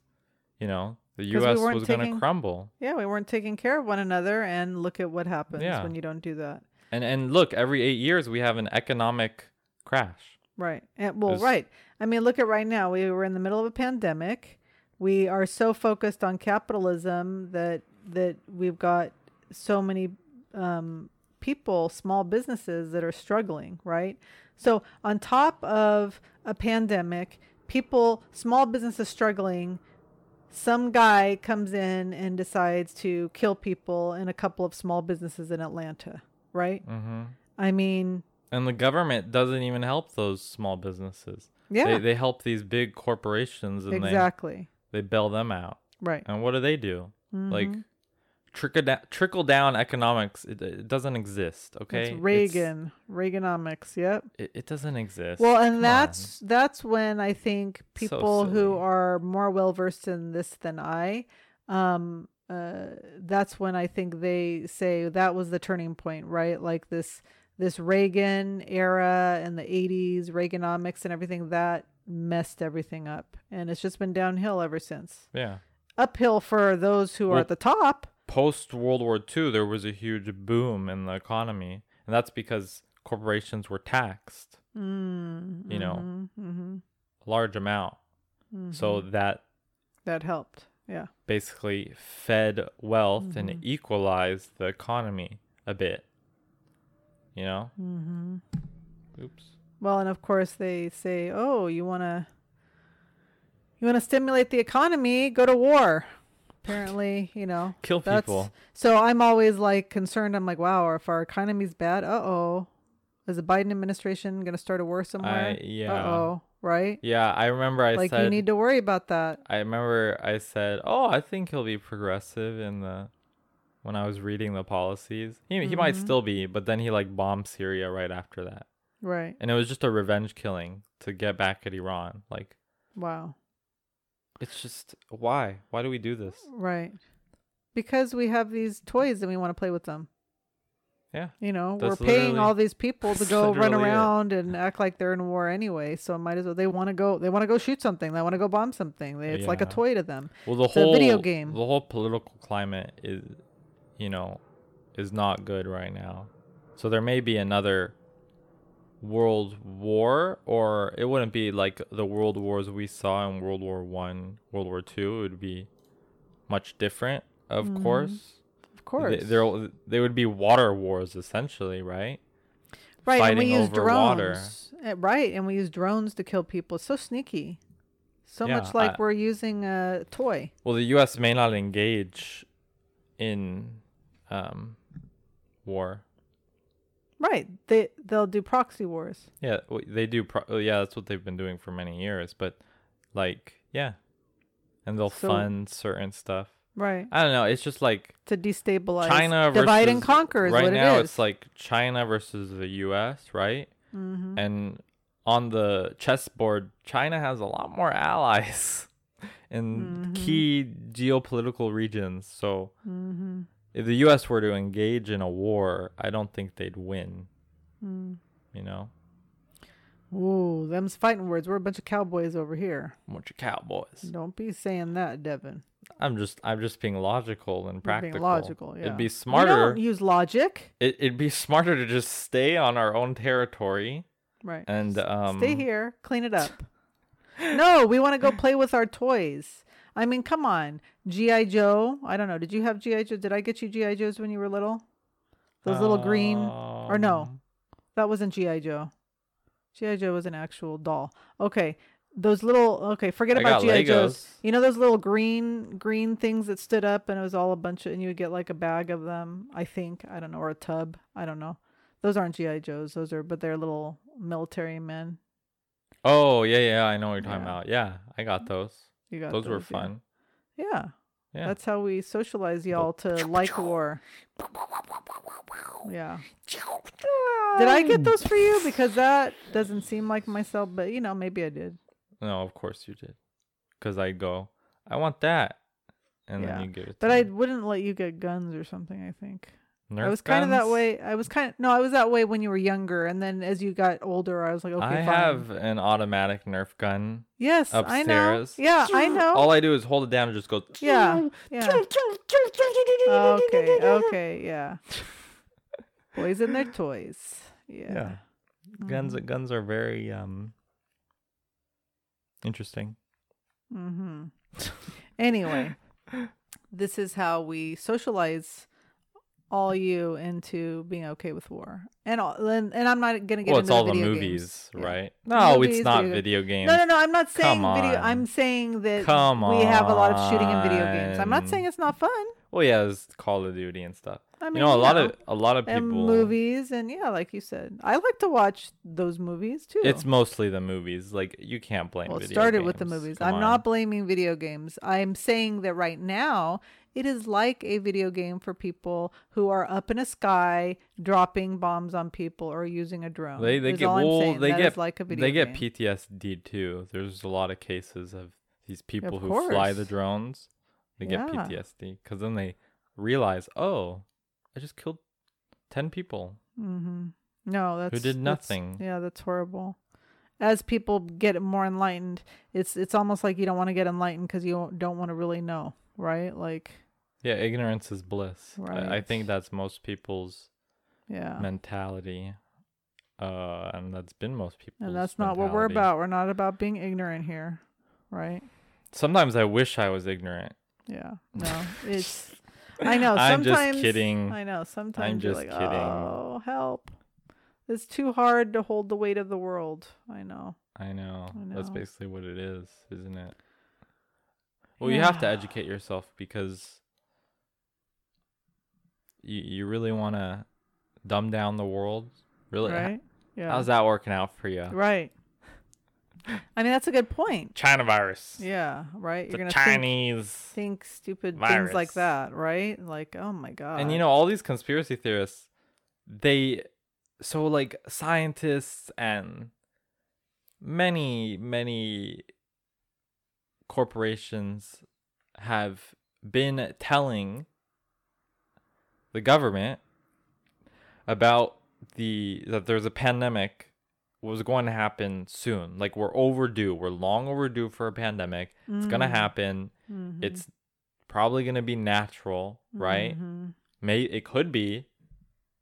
you know, the we U.S. weren't was going to crumble. yeah we weren't taking care of one another and look at what happens Yeah. when you don't do that And and look, every eight years we have an economic crash. Right. And, well, Is- right. I mean, look at right now. We were in the middle of a pandemic. We are so focused on capitalism that that we've got so many um, people, small businesses that are struggling. Right. So on top of a pandemic, people, small businesses struggling. Some guy comes in and decides to kill people in a couple of small businesses in Atlanta. Right. hmm I mean, And the government doesn't even help those small businesses. yeah, They, they help these big corporations and exactly. they, they bail them out. Right. And what do they do? Like Mhm. Trickle down, trickle down economics. It, it doesn't exist. Okay, It's Reagan, Reaganomics. Yep. It, it doesn't exist. Well, and Come that's that's when I think So people who are more well versed in this than I, um, uh, that's when I think they say that was the turning point, right? Like this this Reagan era and the '80s, Reaganomics and everything that messed everything up, and it's just been downhill ever since. yeah. Uphill for those who are at the top. Post World War II, there was a huge boom in the economy, and that's because corporations were taxed. Mm, You know, hmm a large amount, so that that helped. Yeah. basically fed wealth Mm-hmm. and equalized the economy a bit. You know? Mm-hmm. Oops. Well, and of course they say, "Oh, you want to you want to stimulate the economy, go to war." Apparently, you know. Kill people. So I'm always like concerned. I'm like, "Wow, if our economy's bad, uh-oh. Is the Biden administration going to start a war somewhere?" I, yeah. Uh-oh, right? Yeah, I remember I like said you need to worry about that. I remember I said, "Oh, I think he'll be progressive in the when I was reading the policies. He he might Mhm. still be, but then he like bombed Syria right after that. Right. And it was just a revenge killing to get back at Iran. Like Wow. It's just why? Why do we do this? Right. Because we have these toys and we want to play with them. Yeah. You know, That's we're paying all these people to go run literally it. around and act like they're in war anyway. So it might as well. They want to go. They want to go shoot something. They want to go bomb something. They, it's like a toy to them. Well, the It's a whole video game. the whole political climate is, you know, is not good right now. So there may be another world war, or it wouldn't be like the world wars we saw in World War One, World War Two. It would be much different, of Mhm. course. Of course. There they would be water wars essentially, right? right. And we use over water. drones. Uh, Right. And we use drones to kill people. It's so sneaky. So Yeah, much like I- we're using a toy. Well, the U.S. may not engage in um, war. Right. They they'll do proxy wars. Yeah, they do. Pro- oh, yeah, that's what they've been doing for many years. But like, yeah, and they'll So- fund certain stuff. Right. I don't know. It's just like To destabilize. China divide and conquer is right what now. it is. It's like China versus the U.S. Right, mm-hmm. and on the chessboard, China has a lot more allies in Mhm. key geopolitical regions. So Mm-hmm. If the U.S. were to engage in a war, I don't think they'd win. Mm. You know, Ooh, them's fighting words. We're a bunch of cowboys over here. A bunch of cowboys. Don't be saying that, Devin. I'm just I'm just being logical and You're practical. Being logical, yeah. It'd be We smarter. don't use logic. It, it'd be smarter to just stay on our own territory Right. and um Stay here, clean it up. no, we want to go play with our toys. I mean, come on. G.I. Joe. I don't know. Did you have G.I. Joe? Did I get you G.I. Joes when you were little? Those little green. Or no. um, That wasn't G.I. Joe. G.I. Joe was an actual doll. Okay. Those little, okay, forget I about G.I. Joes. You know those little green green things that stood up and it was all a bunch of and you would get like a bag of them, I think. I don't know, or a tub. I don't know. Those aren't GI Joes. Those are but they're little military men. Oh yeah, yeah, I know what you're talking Yeah. about. Yeah, I got those. You got Those were yeah. fun. Yeah. Yeah. That's how we socialize y'all to like war. Yeah. Did I get those for you? Because that doesn't seem like myself, but you know, maybe I did. No, of course you did. Cuz I go, I want that. And Yeah. then you give it to But I wouldn't let you get guns or something, I think. Nerf I was kind of that way. I was kind of no, I was that way when you were younger, and then as you got older, I was like, okay, I fine. have an automatic Nerf gun. yes, I know. Yeah, I know. All I do is hold it down and just go yeah, yeah. Okay, okay, yeah. Boys and their toys. Yeah. Yeah. Guns Mm-hmm. guns are very um interesting. Mm-hmm. Anyway, this is how we socialize all you into being okay with war, and all, and, and I'm not gonna get well, into it's all the the movies, games. Yeah. right? No, Movies, it's not video- games. No, no, no. I'm not saying video. I'm saying that Come we have a lot of shooting in video games. I'm not saying it's not fun. Well, yeah, it's Call of Duty and stuff. I mean, you know, a lot know, of a lot of people. and movies and yeah, like you said, I like to watch those movies too. It's mostly the movies. Like you can't blame. well, it started with the movies. Come I'm on. not blaming video games. I'm saying that right now it is like a video game for people who are up in a sky dropping bombs on people or using a drone. They they get all well, they That get like a video they get game. PTSD too. There's a lot of cases of these people Of who fly the drones. They get PTSD because then they realize, oh, I just killed ten people. Mm-hmm. No, that's who did that's- nothing. yeah, that's horrible. As people get more enlightened, it's it's almost like you don't want to get enlightened because you don't want to really know, right? Like, Yeah, ignorance is bliss. I, I think that's most people's yeah, mentality, uh, and that's been most people's. and that's not what we're about. We're not about being ignorant here, right? Sometimes I wish I was ignorant. Yeah, no, it's. I know. I'm just Sometimes kidding. I know. Sometimes just you're like, kidding. oh, help! It's too hard to hold the weight of the world. I know. I know. I That's basically what it is, isn't it? Well, you have to educate yourself because you you really want to dumb down the world. Really? Right? Yeah. How's that working out for you? Right. I mean, that's a good point. China virus. Yeah, right. You're gonna Chinese. think stupid things like that, right? Like, oh my god. And you know, all these conspiracy theorists, they so like scientists and many many corporations have been telling the government about the that there's a pandemic was going to happen soon. Like we're overdue. We're long overdue for a pandemic. It's going to Mm. happen. Mhm. It's probably going to be natural, right? Mhm. may it could be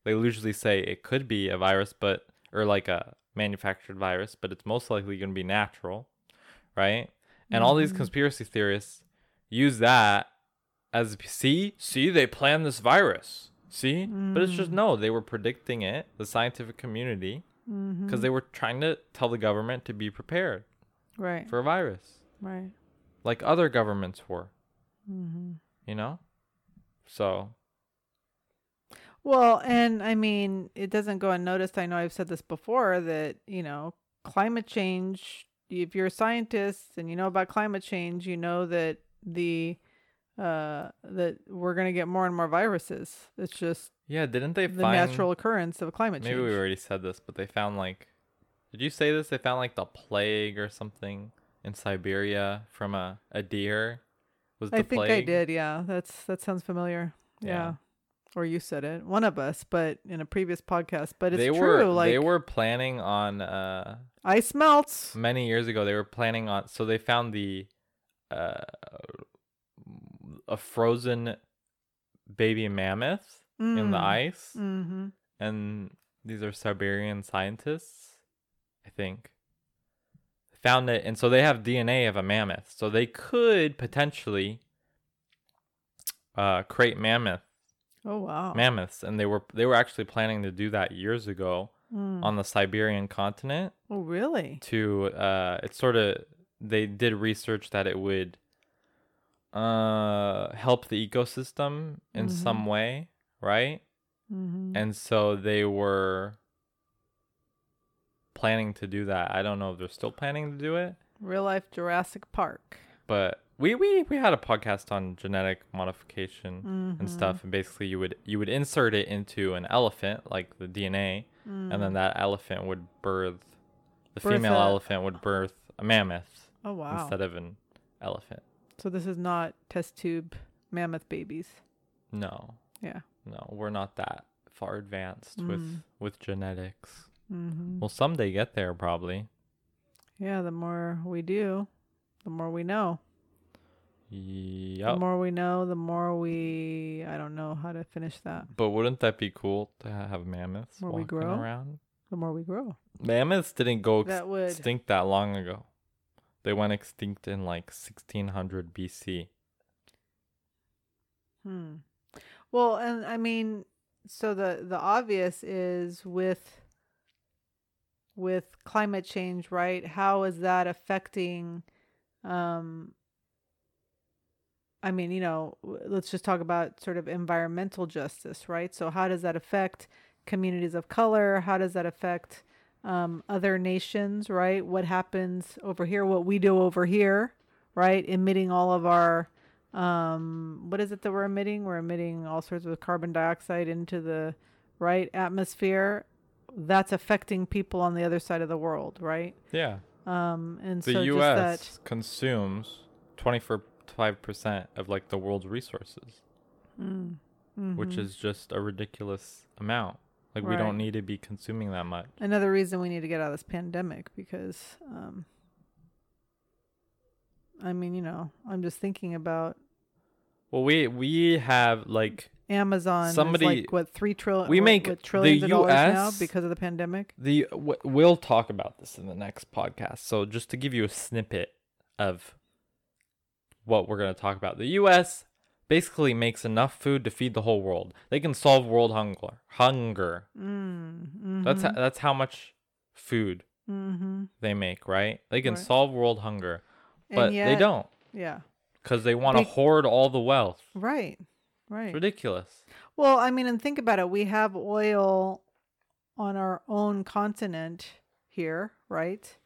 they usually say it could be a virus but or like a manufactured virus but it's most likely going to be natural right and all these Mhm. conspiracy theorists use that as see see they planned this virus see but it's just Mm. no they were predicting it the scientific community because they were trying to tell the government to be prepared right, for a virus right. like other governments were hmm you know so Well, and I mean, it doesn't go unnoticed. I know I've said this before that you know, climate change. If you're a scientist and you know about climate change, you know that the uh that we're gonna get more and more viruses. It's just yeah didn't they the find natural occurrence of climate Maybe change. Maybe we already said this, but they found like, did you say this? They found like the plague or something in Siberia from a, a deer. Was the I think plague? I did. Yeah, that's that sounds familiar. Yeah. Yeah. Or you said it, one of us, but in a previous podcast. But it's they true. were like they were planning on uh ice melts. many years ago. They were planning on so they found the uh a frozen baby mammoth in the ice, Mm-hmm. and these are Siberian scientists, I think. Found it, and so they have DNA of a mammoth, so they could potentially uh, create mammoth Oh wow. mammoths, and they were they were actually planning to do that years ago Mm. on the Siberian continent. Oh really? To uh, it's sort of they did research that it would uh help the ecosystem in Mhm. some way, right? Mm-hmm. and so they were planning to do that. I don't know if they're still planning to do it, Real life Jurassic Park. but we we we had a podcast on genetic modification Mhm. and stuff, and basically you would you would insert it into an elephant, like the DNA, and then that elephant would birth the Birth female a- elephant would birth a mammoth Oh wow. instead of an elephant. So this is not test tube mammoth babies. No, Yeah. no, we're not that far advanced with Mm. with genetics. Mm-hmm. We'll someday get there, probably. Yeah. The more we do, the more we know. Yep. The more we know, the more we. I don't know how to finish that. But wouldn't that be cool to have mammoths we walking grow? around? The more we grow. Mammoths didn't go That would. extinct that long ago. They went extinct in like 1600 BC. Hmm. Well, and I mean, so the the obvious is with with climate change, right? How is that affecting? Um, I mean, you know, let's just talk about sort of environmental justice, right? So, how does that affect communities of color? How does that affect um, other nations, right? What happens over here? What we do over here, right? Emitting all of our, um, what is it that we're emitting? We're emitting all sorts of carbon dioxide into the right atmosphere. That's affecting people on the other side of the world, right? Yeah. Um, and The so U.S. just consumes 25% of like the world's resources, mm, which mhm. is just a ridiculous amount. Like we don't need to be consuming that much. another reason we need to get out of this pandemic because um I mean, you know, I'm just thinking about Well, we we have like Amazon Somebody- like what three trillion we make what, the trillions of dollars now US because of the pandemic. the w- we'll talk about this in the next podcast. So just to give you a snippet of what we're going to talk about. The US basically makes enough food to feed the whole world. They can solve world hunger. Hunger. Mm, That's ho- that's how much food mm-hmm. they make, right? They can Right. solve world hunger, but yet, they don't Yeah. cuz they want to hoard all the wealth. Right. It's Right. ridiculous. Well, I mean, and think about it. We have oil on our own continent here, right?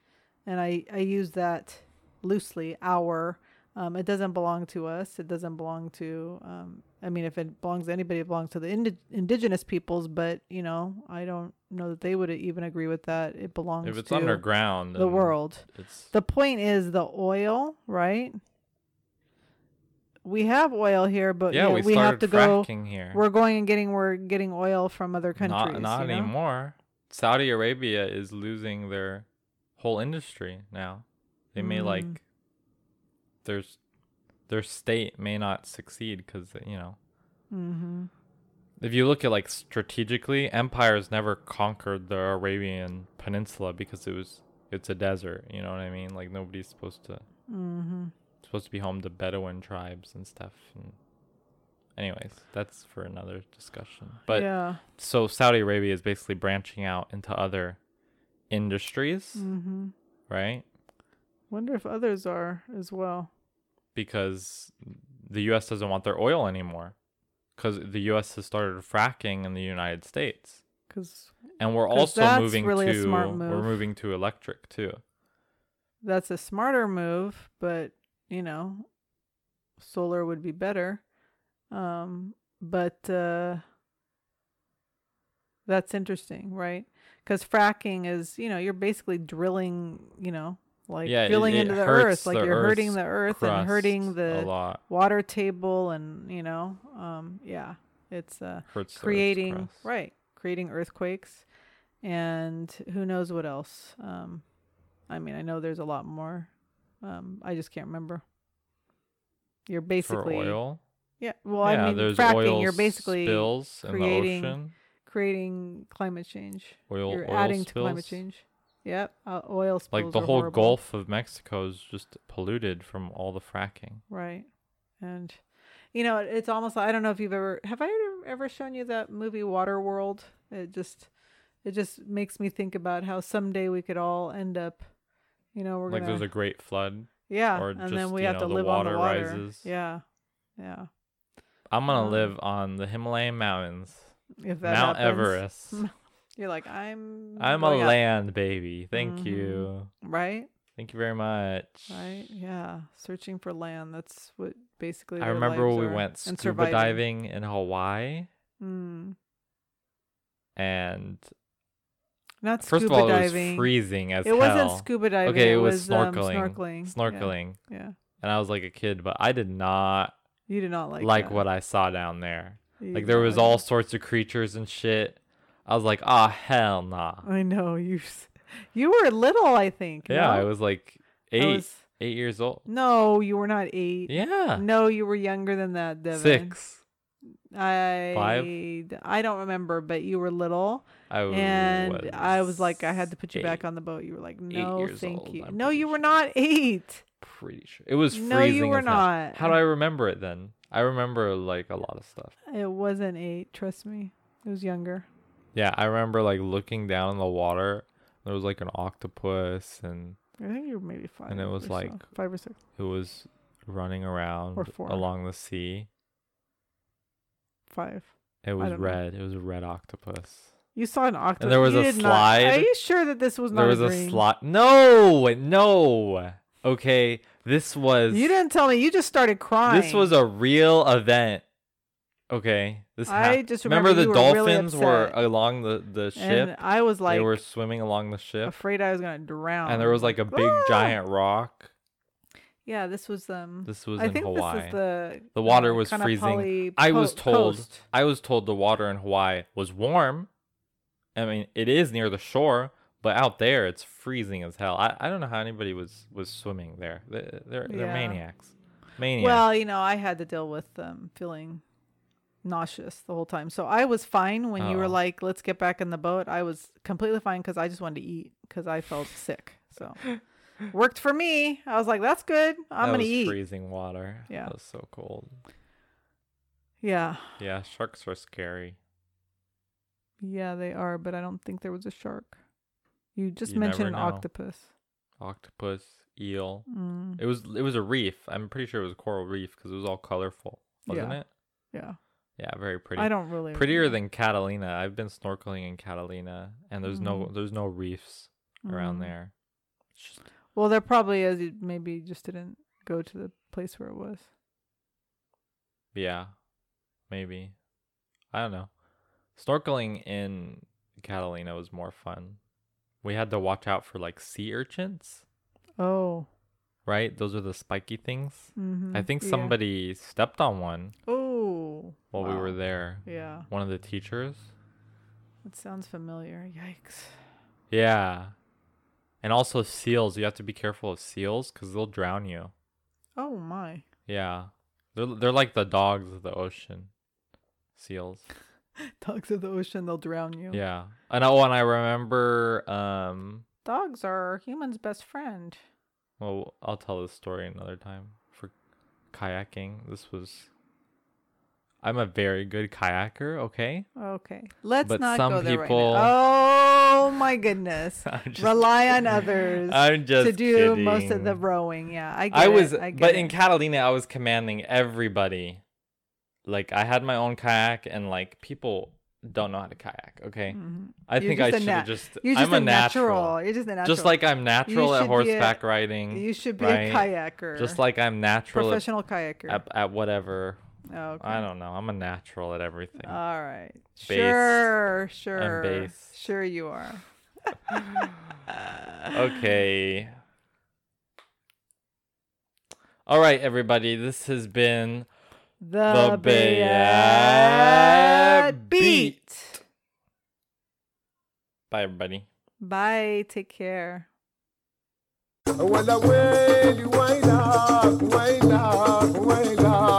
And I, I use that loosely, our. Um, it doesn't belong to us. It doesn't belong to, um, I mean, if it belongs to anybody, it belongs to the indi- indigenous peoples, but, you know, I don't know that they would even agree with that. It belongs If it's to underground, the world. It's The point is the oil, right? We have oil here, but yeah, we we have to go here. we're going and getting we're getting oil from other countries. Not, not you know? anymore. Saudi Arabia is losing their whole industry now. They may Mm. like there's their state may not succeed because you know Mm-hmm. if you look at like strategically, empires never conquered the Arabian Peninsula because it was it's a desert. You know what I mean? Like nobody's supposed to Mm-hmm. supposed to be home to Bedouin tribes and stuff. And anyways, that's for another discussion. But yeah. so Saudi Arabia is basically branching out into other industries, Mm-hmm. right? Wonder if others are as well. Because the U.S. doesn't want their oil anymore, because the U.S. has started fracking in the United States, Because and we're also moving really to we're moving to electric too. that's a smarter move, but you know, solar would be better. Um, but uh, that's interesting, right? Because fracking is, you know, you're basically drilling, you know, like Yeah, it- drilling it into the earth, like the you're hurting the earth and hurting the water table, and you know, um, yeah, it's uh, creating right creating earthquakes and who knows what else um i mean i know there's a lot more um i just can't remember you're basically for oil. yeah well yeah, i mean fracking you're basically spills in the creating ocean. creating climate change Oil, you're oil adding to spills. climate change yep uh, oil spills Like the whole horrible. Gulf of Mexico is just polluted from all the fracking. right and you know it's almost i don't know if you've ever have i ever- shown you that movie waterworld it just it just makes me think about how someday we could all end up you know we're like gonna there's a great flood. yeah or and just, then we you have know, to the live on the water water rises. yeah yeah I'm gonna Um, live on the Himalayan mountains, if that Mount happens, Everest. you're like i'm I'm a up," land baby. Thank Mhm. you. right Thank you very much. right yeah searching for land that's what basically I remember we went scuba surviving. diving in Hawaii, mm. and not first scuba of all, diving it was freezing as It hell. It wasn't scuba diving. Okay, it, it was um, snorkeling. snorkeling. Yeah, Yeah, and I was like a kid, but I did not you did not like like, that. what I saw down there. You Like there was like all sorts of creatures and shit. I was like, ah, hell nah. I know you. You were little, I think. Yeah, no? I was like eight, was- eight years old. no, you were not eight. Yeah, No, you were younger than that, Devin. six. I Five? I don't remember, but you were little, I was, and I was like, I had to put you back on the boat. You were like, no, thank old, you. I'm no, you were not eight. Pretty sure it was freezing. No, you were as hell. not. How do I remember it then? I remember like a lot of stuff. It wasn't eight. Trust me, it was younger. Yeah, I remember like looking down in the water. There was like an octopus, and I think you were maybe five. And it was or so. like- five or six. it was running around Or four. along the sea. Five. It was don't know. red. It was a red octopus. You saw an octopus. there was You a did not- slide. Are you sure that this was not there was a slot. No, no. Okay, this was. You didn't tell me. You just started crying. This was a real event. Okay, this. I hap- just remember, remember the were really dolphins were along the the and ship. I was like they were swimming along the ship, afraid I was gonna drown. and there was like a big "Ah!" giant rock. Yeah, this was um. This was I in think Hawaii. this is the The water uh, was freezing. poly I was told coast. I was told the water in Hawaii was warm. I mean, it is near the shore, but out there it's freezing as hell. I, I don't know how anybody was was swimming there. They're they're, they're maniacs. Maniacs. Well, you know, I had to deal with um feeling nauseous the whole time. So I was fine when you were Oh. like, "Let's get back in the boat." I was completely fine because I just wanted to eat because I felt sick. So worked for me. I was like, "That's good. I'm that gonna was eat." freezing water. Yeah. That was so cold. Yeah, Yeah, sharks are scary. yeah, they are. But I don't think there was a shark. You just You mentioned an know. octopus. Octopus, eel. Mm, It was it was a reef. I'm pretty sure it was a coral reef because it was all colorful, wasn't it? yeah, Yeah, very pretty. I don't really Prettier than Catalina. I've been snorkeling in Catalina, and there's no Mhm. there's no reefs around Mm. there. Well, there probably is. You maybe just didn't go to the place where it was. Yeah, maybe. I don't know. Snorkeling in Catalina was more fun. We had to watch out for like sea urchins, Oh. right? Those are the spiky things. Mm-hmm. I think somebody stepped on one Oh. While we were there. Yeah, One of the teachers. that sounds familiar. Yikes. Yeah. And also seals. You have to be careful of seals because they'll drown you. Oh my. Yeah. They're, they're like the dogs of the ocean. Seals. Dogs of the ocean, they'll drown you. Yeah. And oh, and I remember um Dogs are humans' best friend. Well, I'll tell this story another time for kayaking. This was. I'm a very good kayaker, okay? Okay. Let's But not some go there people- right now. Oh my goodness. Rely on others I'm just to do most of the rowing. Yeah, I get I was, it. I get but it. in Catalina, I was commanding everybody. Like I had my own kayak, and like people don't know how to kayak. Okay, Mhm. I You're think I should nat- just. You're just I'm a natural. You're just a natural. Just like I'm natural at be a- horseback riding. you should be right? a kayaker. Just like I'm natural at, professional kayaker. at, at whatever. Oh, okay. I don't know. I'm a natural at everything. All right. Base. Sure, sure. base. Sure you are. okay. All right, everybody. This has been The, The Bayat Bayat Beat. bye, everybody. Bye. Take care. ولا ويلي ويلا ويلا ويلا ولا ويلي